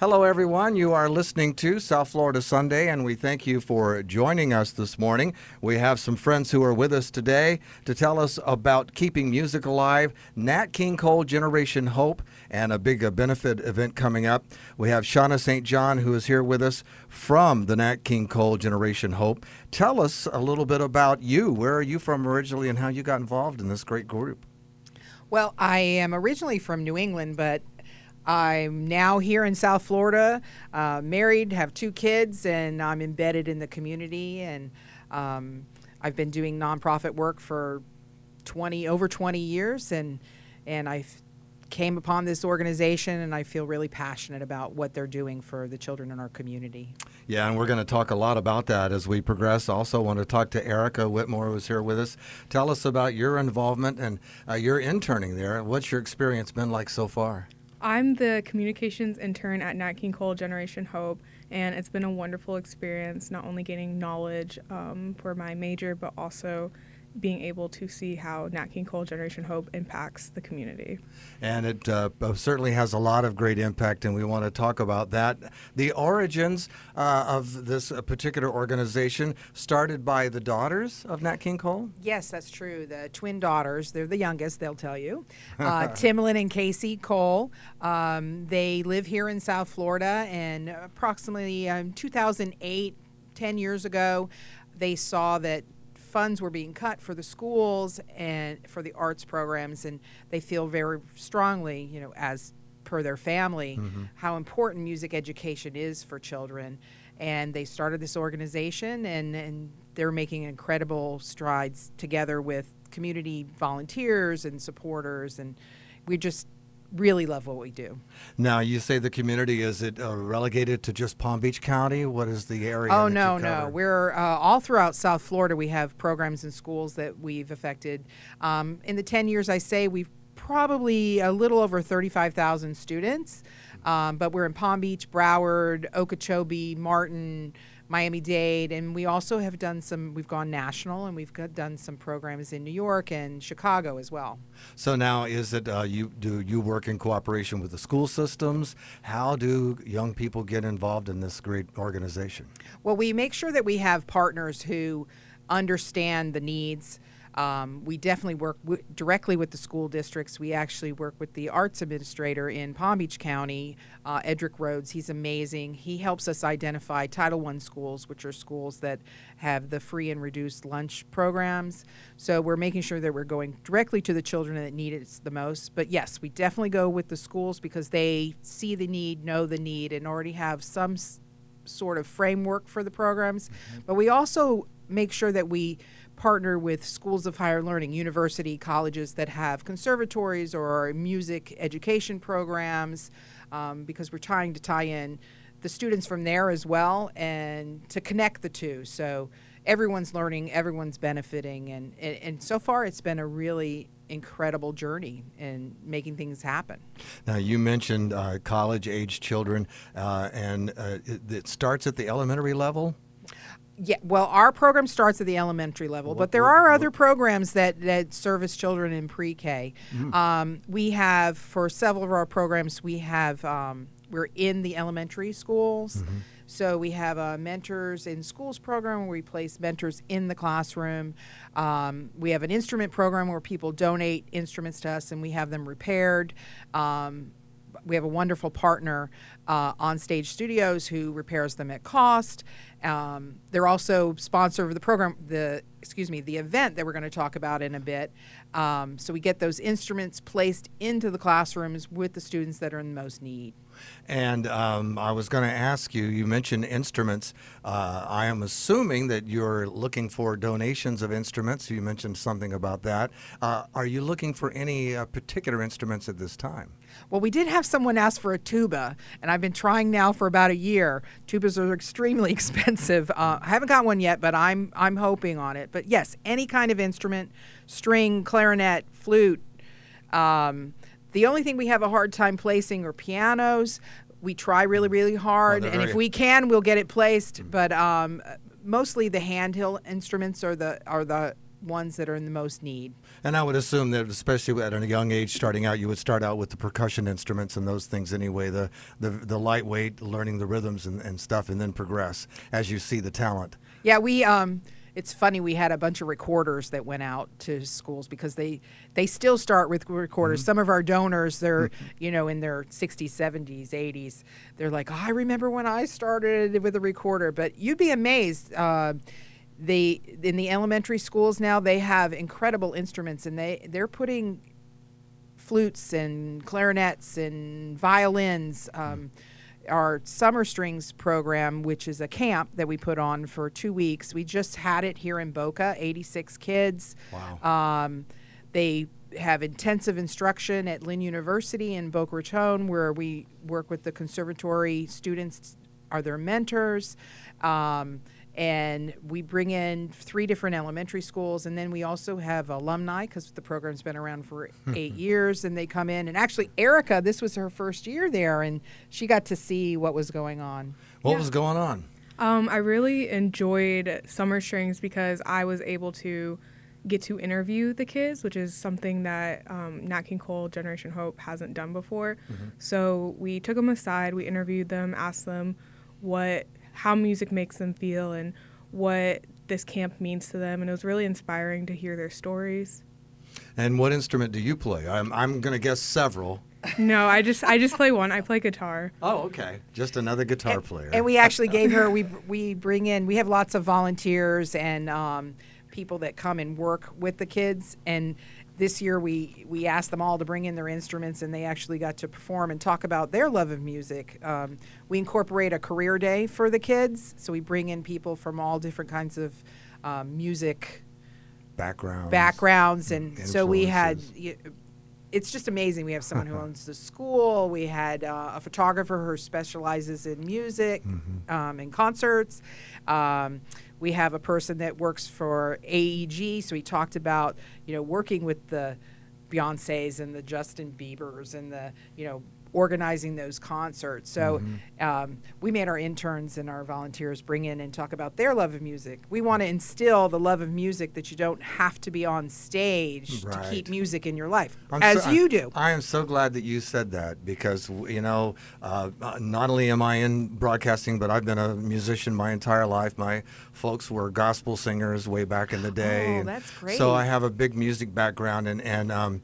Hello, everyone. You are listening to South Florida Sunday, and we thank you for joining us this morning. We have some friends who are with us today to tell us about keeping music alive, Nat King Cole Generation Hope, and a big uh, benefit event coming up. We have Shauna St. John, who is here with us from the Nat King Cole Generation Hope. Tell us a little bit about you. Where are you from originally, and how you got involved in this great group? Well, I am originally from New England, but I'm now here in South Florida, uh, married, have two kids, and I'm embedded in the community. And um, I've been doing nonprofit work for 20 over 20 years, and and I came upon this organization, and I feel really passionate about what they're doing for the children in our community. Yeah, and we're going to talk a lot about that as we progress. Also, want to talk to Erica Whitmore, who's here with us. Tell us about your involvement and uh, your interning there. What's your experience been like so far? I'm the communications intern at Nat King Cole Generation Hope, and it's been a wonderful experience, not only gaining knowledge um, for my major, but also being able to see how Nat King Cole Generation Hope impacts the community. And it uh, certainly has a lot of great impact, and we want to talk about that. The origins uh, of this uh, particular organization started by the daughters of Nat King Cole? Yes, that's true. The twin daughters, they're the youngest, they'll tell you. Uh, Timolin and Casey Cole. Um, they live here in South Florida, and approximately um, 2008, 10 years ago, they saw that funds were being cut for the schools and for the arts programs, and they feel very strongly, you know, as per their family, mm-hmm. how important music education is for children. And they started this organization, and, and they're making incredible strides together with community volunteers and supporters. And we just really love what we do. Now, you say the community is it uh, relegated to just Palm Beach County? What is the area? Oh no, no, we're uh, all throughout South Florida. We have programs in schools that we've affected. Um, in the ten years, I say we've probably a little over thirty-five thousand students. Um, but we're in Palm Beach, Broward, Okeechobee, Martin. Miami Dade, and we also have done some. We've gone national, and we've got, done some programs in New York and Chicago as well. So now, is it uh, you? Do you work in cooperation with the school systems? How do young people get involved in this great organization? Well, we make sure that we have partners who understand the needs um, we definitely work w- directly with the school districts. We actually work with the arts administrator in Palm Beach County, uh, Edric Rhodes. He's amazing. He helps us identify Title I schools, which are schools that have the free and reduced lunch programs. So we're making sure that we're going directly to the children that need it the most. But yes, we definitely go with the schools because they see the need, know the need, and already have some s- sort of framework for the programs. Mm-hmm. But we also make sure that we partner with schools of higher learning, university colleges that have conservatories or music education programs, um, because we're trying to tie in the students from there as well and to connect the two. So everyone's learning, everyone's benefiting, and, and, and so far it's been a really incredible journey in making things happen. Now, you mentioned uh, college age children, uh, and uh, it, it starts at the elementary level. Yeah, well, our program starts at the elementary level, but there are other programs that, that service children in pre-K. Mm-hmm. Um, we have for several of our programs, we have um, we're in the elementary schools. Mm-hmm. So we have a mentors in schools program where we place mentors in the classroom. Um, we have an instrument program where people donate instruments to us and we have them repaired. Um, we have a wonderful partner, uh, on Stage Studios, who repairs them at cost. Um, they're also sponsor of the program, the excuse me, the event that we're going to talk about in a bit. Um, so we get those instruments placed into the classrooms with the students that are in the most need. And um, I was going to ask you, you mentioned instruments. Uh, I am assuming that you're looking for donations of instruments. You mentioned something about that. Uh, are you looking for any uh, particular instruments at this time? Well, we did have someone ask for a tuba, and I've been trying now for about a year. Tubas are extremely expensive. Uh, I haven't got one yet, but I'm I'm hoping on it. But yes, any kind of instrument, string, clarinet, flute. Um, the only thing we have a hard time placing are pianos. We try really, really hard, and if we can, we'll get it placed. Mm-hmm. But um, mostly the handheld instruments are the are the ones that are in the most need. And I would assume that, especially at a young age, starting out, you would start out with the percussion instruments and those things anyway. The the, the lightweight, learning the rhythms and, and stuff, and then progress as you see the talent. Yeah, we um it's funny we had a bunch of recorders that went out to schools because they they still start with recorders. Some of our donors they're, you know, in their 60s, 70s, 80s. They're like, oh, "I remember when I started with a recorder." But you'd be amazed uh, they in the elementary schools now they have incredible instruments and they they're putting flutes and clarinets and violins um, our summer strings program which is a camp that we put on for two weeks we just had it here in boca 86 kids Wow. um, they have intensive instruction at Lynn University in Boca Raton, where we work with the conservatory students, are their mentors. Um, and we bring in three different elementary schools, and then we also have alumni because the program's been around for eight years, and they come in. And actually, Erica, this was her first year there, and she got to see what was going on. What Yeah. was going on? Um, I really enjoyed Summer Strings because I was able to get to interview the kids, which is something that um, Nat King Cole Generation Hope hasn't done before. So we took them aside, we interviewed them, asked them what how music makes them feel and what this camp means to them, and it was really inspiring to hear their stories. And what instrument do you play? I'm I'm going to guess several. no, I just I just play one. I play guitar. Oh, okay. Just another guitar player. And we actually gave her. We we bring in. We have lots of volunteers and um, people that come and work with the kids. And this year we we asked them all to bring in their instruments, and they actually got to perform and talk about their love of music. Um, we incorporate a career day for the kids, so we bring in people from all different kinds of um, music background. backgrounds and so we had it's just amazing. We have someone who owns the school. We had uh, a photographer who specializes in music Mm-hmm. um, and concerts. Um, we have a person that works for aeg so he talked about you know working with the beyonces and the justin biebers and the you know organizing those concerts so Mm-hmm. um, we made our interns and our volunteers bring in and talk about their love of music we want to instill the love of music that you don't have to be on stage to keep music in your life I'm as so- you do I am so glad that you said that because you know, uh, not only am I in broadcasting, but I've been a musician my entire life. My folks were gospel singers way back in the day. Oh, that's So I have a big music background, and and um,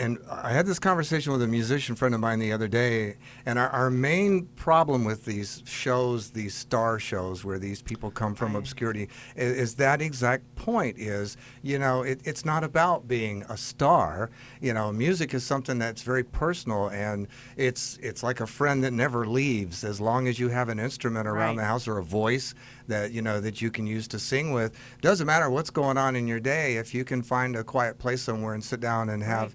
and I had this conversation with a musician friend of mine the other day, and our, our main problem with these shows, these star shows, where these people come from Right. obscurity, is, is that exact point. Is you know, it, it's not about being a star. You know, music is something that's very personal, and it's it's like a friend that never leaves. As long as you have an instrument around Right. the house or a voice that you know that you can use to sing with, doesn't matter what's going on in your day. If you can find a quiet place somewhere and sit down and have.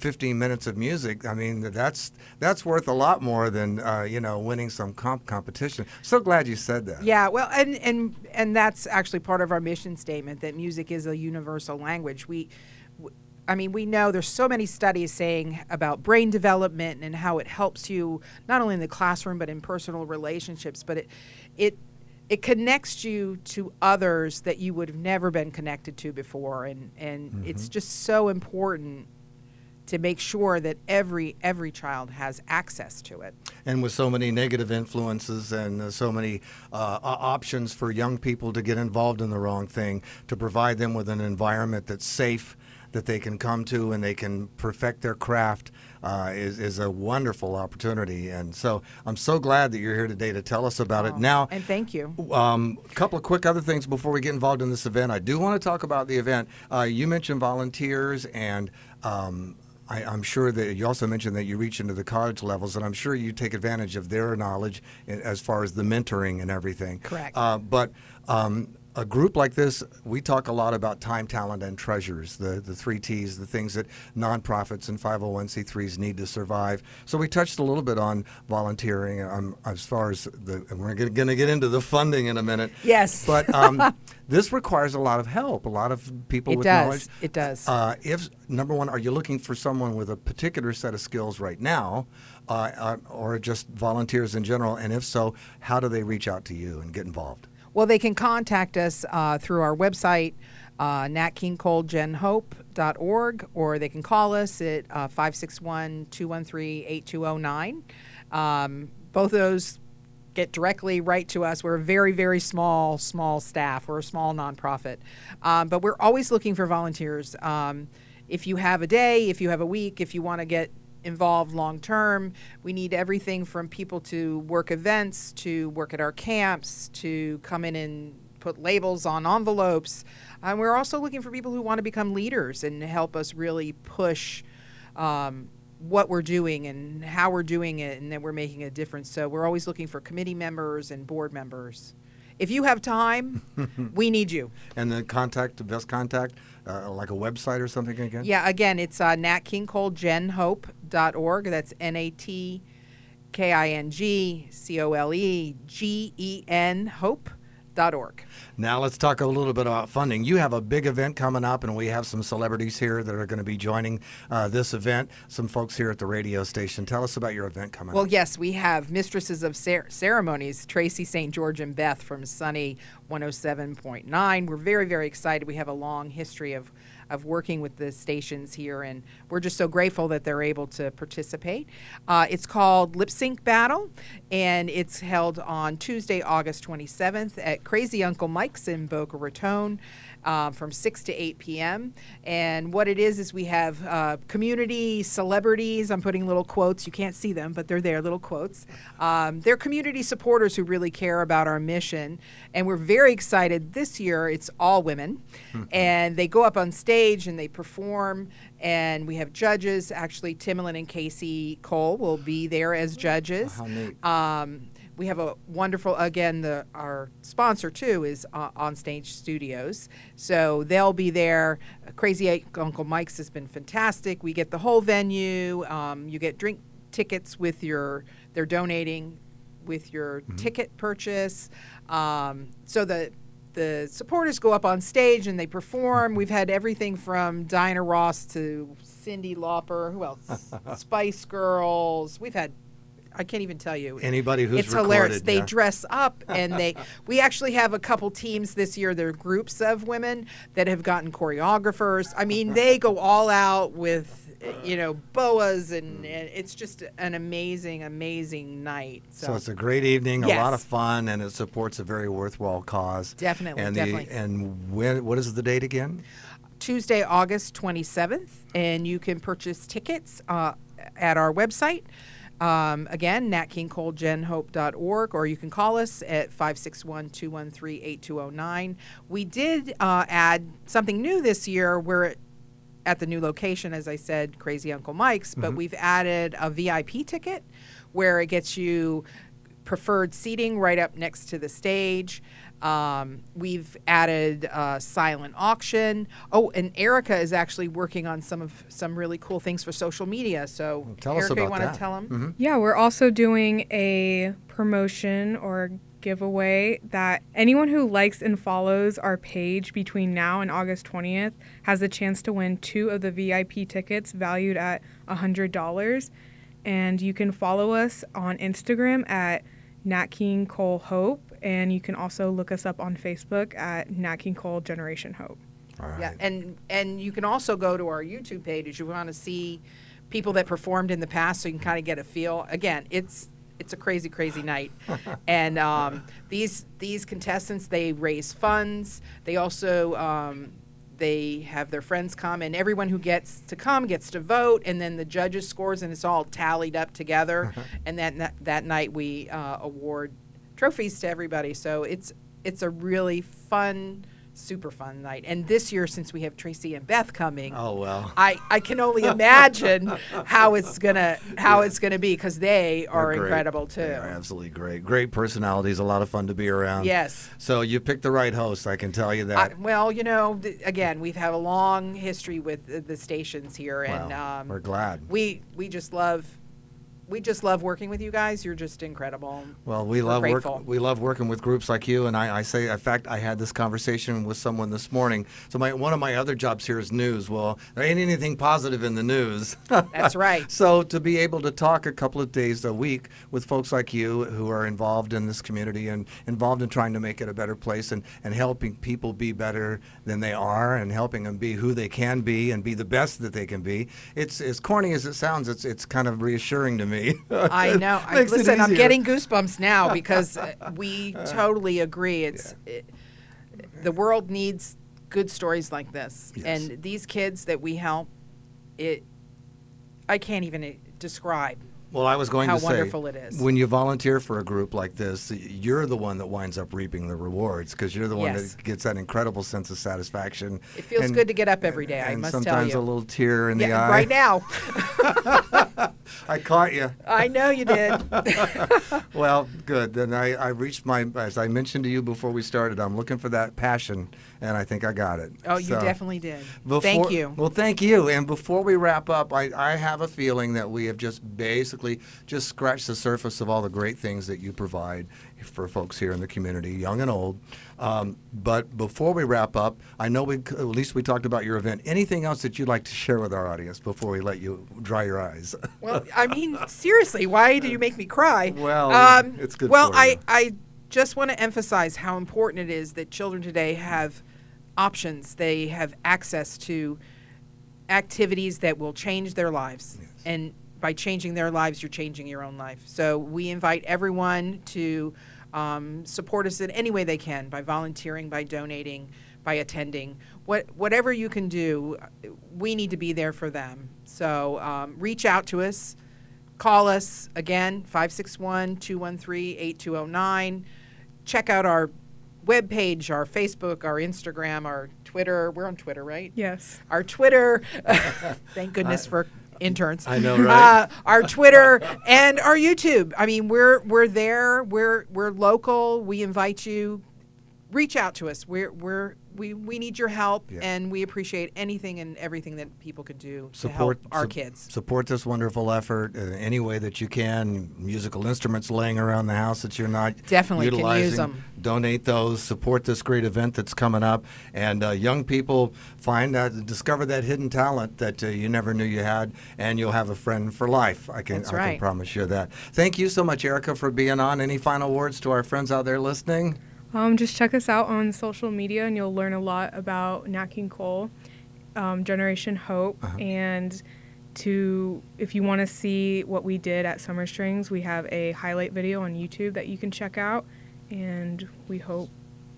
15 minutes of music. I mean, that's that's worth a lot more than uh, you know winning some comp competition. So glad you said that. Yeah, well, and and and that's actually part of our mission statement that music is a universal language. We, I mean, we know there's so many studies saying about brain development and how it helps you not only in the classroom but in personal relationships. But it, it, it connects you to others that you would have never been connected to before, and and it's just so important to make sure that every every child has access to it. And with so many negative influences and uh, so many uh, options for young people to get involved in the wrong thing, to provide them with an environment that's safe, that they can come to and they can perfect their craft, uh, is, is a wonderful opportunity. And so I'm so glad that you're here today to tell us about it. Oh, Now, and thank you. um, a couple of quick other things before we get involved in this event. I do want to talk about the event. Uh, you mentioned volunteers, and um, I, I'm sure that you also mentioned that you reach into the college levels, and I'm sure you take advantage of their knowledge as far as the mentoring and everything. Correct. Uh, but um, a group like this, we talk a lot about time, talent, and treasures, the, the three T's, the things that nonprofits and 501c3s need to survive. So we touched a little bit on volunteering um, as far as the, and we're going to get into the funding in a minute. Yes. But um, this requires a lot of help, a lot of people It with does. knowledge. It does. Uh, if number one, are you looking for someone with a particular set of skills right now, uh, uh, or just volunteers in general? And if so, how do they reach out to you and get involved? Well, they can contact us uh, through our website, uh, natkingcolegenhope.org, or they can call us at uh, 561 213 8209. Um, Both of those get directly right to us. We're a very, very small, small staff. We're a small nonprofit. Um, but we're always looking for volunteers. Um, if you have a day, if you have a week, if you want to get involved long term, we need everything from people to work events, to work at our camps, to come in and put labels on envelopes. And we're also looking for people who want to become leaders and help us really push. Um, what we're doing and how we're doing it and that we're making a difference. So we're always looking for committee members and board members. If you have time, we need you. And the contact, the best contact, uh, like a website or something again? Yeah, again, it's uh, natkingcolegenhope.org. That's N A T K I N G C O L E G E N Now let's talk a little bit about funding. You have a big event coming up, and we have some celebrities here that are going to be joining uh, this event. Some folks here at the radio station. Tell us about your event coming Well, up. Well, yes, we have Mistresses of Cer- Ceremonies, Tracy St. George and Beth from Sunny 107.9. We're very, very excited. We have a long history of, of working with the stations here, and we're just so grateful that they're able to participate. Uh, it's called Lip Sync Battle, and it's held on Tuesday, August 27th at Crazy Uncle Mike's in Boca Raton um, from 6 to 8 p.m. And what it is is we have uh, community celebrities. I'm putting little quotes. You can't see them, but they're there, little quotes. Um, they're community supporters who really care about our mission. And we're very excited. This year, it's all women. and they go up on stage and they perform. And we have judges. Actually, Timolin and Casey Cole will be there as judges. How neat. Um, we have a wonderful again the our sponsor too is uh, on stage studios so they'll be there crazy uncle mike's has been fantastic we get the whole venue um, you get drink tickets with your they're donating with your ticket purchase um, so the the supporters go up on stage and they perform. We've had everything from Diana Ross to Cyndi Lauper. Who else? Spice Girls. We've had. I can't even tell you. Anybody who's it's hilarious. recorded, They yeah. dress up and they. we actually have a couple teams this year. They're groups of women that have gotten choreographers. I mean, they go all out with you know boas and, and it's just an amazing, amazing night. So, So it's a great evening, a lot of fun, and it supports a very worthwhile cause. Definitely, And definitely. The, and when? What is the date again? Tuesday, August 27th, and you can purchase tickets uh, at our website. Um, again, natkingcolegenhope.org, or you can call us at 561 213 8209. We did uh, add something new this year. We're at the new location, as I said, Crazy Uncle Mike's, but we've added a VIP ticket where it gets you preferred seating right up next to the stage. Um, we've added uh, silent auction. Oh, and Erica is actually working on some of some really cool things for social media. So, tell us Erica, you about want that. to tell them? Yeah, we're also doing a promotion or giveaway that anyone who likes and follows our page between now and August 20th has the chance to win two of the VIP tickets valued at $100. And you can follow us on Instagram at Nat King Cole Hope, and you can also look us up on Facebook at Nat King Cole Generation Hope. All right. Yeah, and and you can also go to our YouTube page if you want to see people that performed in the past, so you can kind of get a feel. Again, it's it's a crazy, crazy night, and um, these these contestants they raise funds. They also um, they have their friends come, and everyone who gets to come gets to vote, and then the judges scores, and it's all tallied up together. and then that that night we uh, award trophies to everybody. So it's it's a really fun, super fun night. And this year, since we have Tracy and Beth coming, Oh well. I, I can only imagine how it's gonna how it's gonna be because they are incredible too. They are absolutely great. Great personalities. A lot of fun to be around. Yes. So you picked the right host. I can tell you I, that. well, you know, th- again, we've had a long history with the, the stations here, and Wow. um, We're glad. we we just love we just love working with you guys. You're just incredible. Well, we We're love grateful. work, we love working with groups like you, and I, I say, in fact, I had this conversation with someone this morning. So my one of my other jobs here is news. Well, there ain't anything positive in the news. That's right. so to be able to talk a couple of days a week with folks like you who are involved in this community and involved in trying to make it a better place and, and helping people be better than they are and helping them be who they can be and be the best that they can be. It's as corny as it sounds. It's it's kind of reassuring to me. I know. I, listen, I'm getting goosebumps now because uh, we totally agree. It's it, the world needs good stories like this, Yes. and these kids that we help, it I can't even uh, describe. Well, I was going how to say, wonderful it is. when you volunteer for a group like this, you're the one that winds up reaping the rewards because you're the one Yes. that gets that incredible sense of satisfaction. It feels And- good to get up every day. I and must tell you, sometimes a little tear in the eye. right now. I caught you. I know you did. Well, good. Then I, I reached my, as I mentioned to you before we started, I'm looking for that passion, and I think I got it. Oh, you definitely did. Before- Thank you. Well, thank you. And before we wrap up, I, I have a feeling that we have just basically just scratched the surface of all the great things that you provide for folks here in the community, young and old. Um, but before we wrap up, I know we at least we talked about your event. Anything else that you'd like to share with our audience before we let you dry your eyes? Well, I mean, seriously, why do you make me cry? Well, it's good Well, I. I just want to emphasize how important it is that children today have options. They have access to activities that will change their lives. Yes. And by changing their lives, you're changing your own life. So we invite everyone to um, support us in any way they can by volunteering, by donating, by attending. What, whatever you can do, we need to be there for them. So um, reach out to us. Call us again, 561 213 8209. Check out our webpage, our Facebook, our Instagram, our Twitter. We're on Twitter, right? Yes. Our Twitter. thank goodness for interns. I know, right? Uh, our Twitter and our YouTube. I mean, we're we're there. We're we're local. We invite you. Reach out to us. We're we're we, we need your help, Yeah. and we appreciate anything and everything that people could do to support help our sup- kids. Support this wonderful effort in any way that you can. Musical instruments laying around the house that you're not Definitely can use them. Donate those. Support this great event that's coming up, and uh, young people find that discover that hidden talent that uh, you never knew you had, and you'll have a friend for life. I can That's I can promise you that. Thank you so much, Erica, for being on. Any final words to our friends out there listening? Um, just check us out on social media, and you'll learn a lot about Nat King Cole, um, Generation Hope, Uh-huh. and to if you want to see what we did at Summer Strings, we have a highlight video on YouTube that you can check out, and we hope,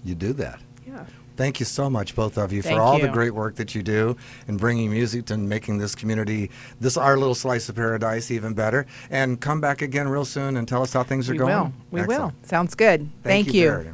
You do that. yeah. Thank you so much, both of you, Thank for all the great work that you do in bringing music and making this community, this our little slice of paradise, even better. And come back again real soon and tell us how things are we going. will. We Excellent. will. Sounds good. Thank, Thank, you. you. Barry.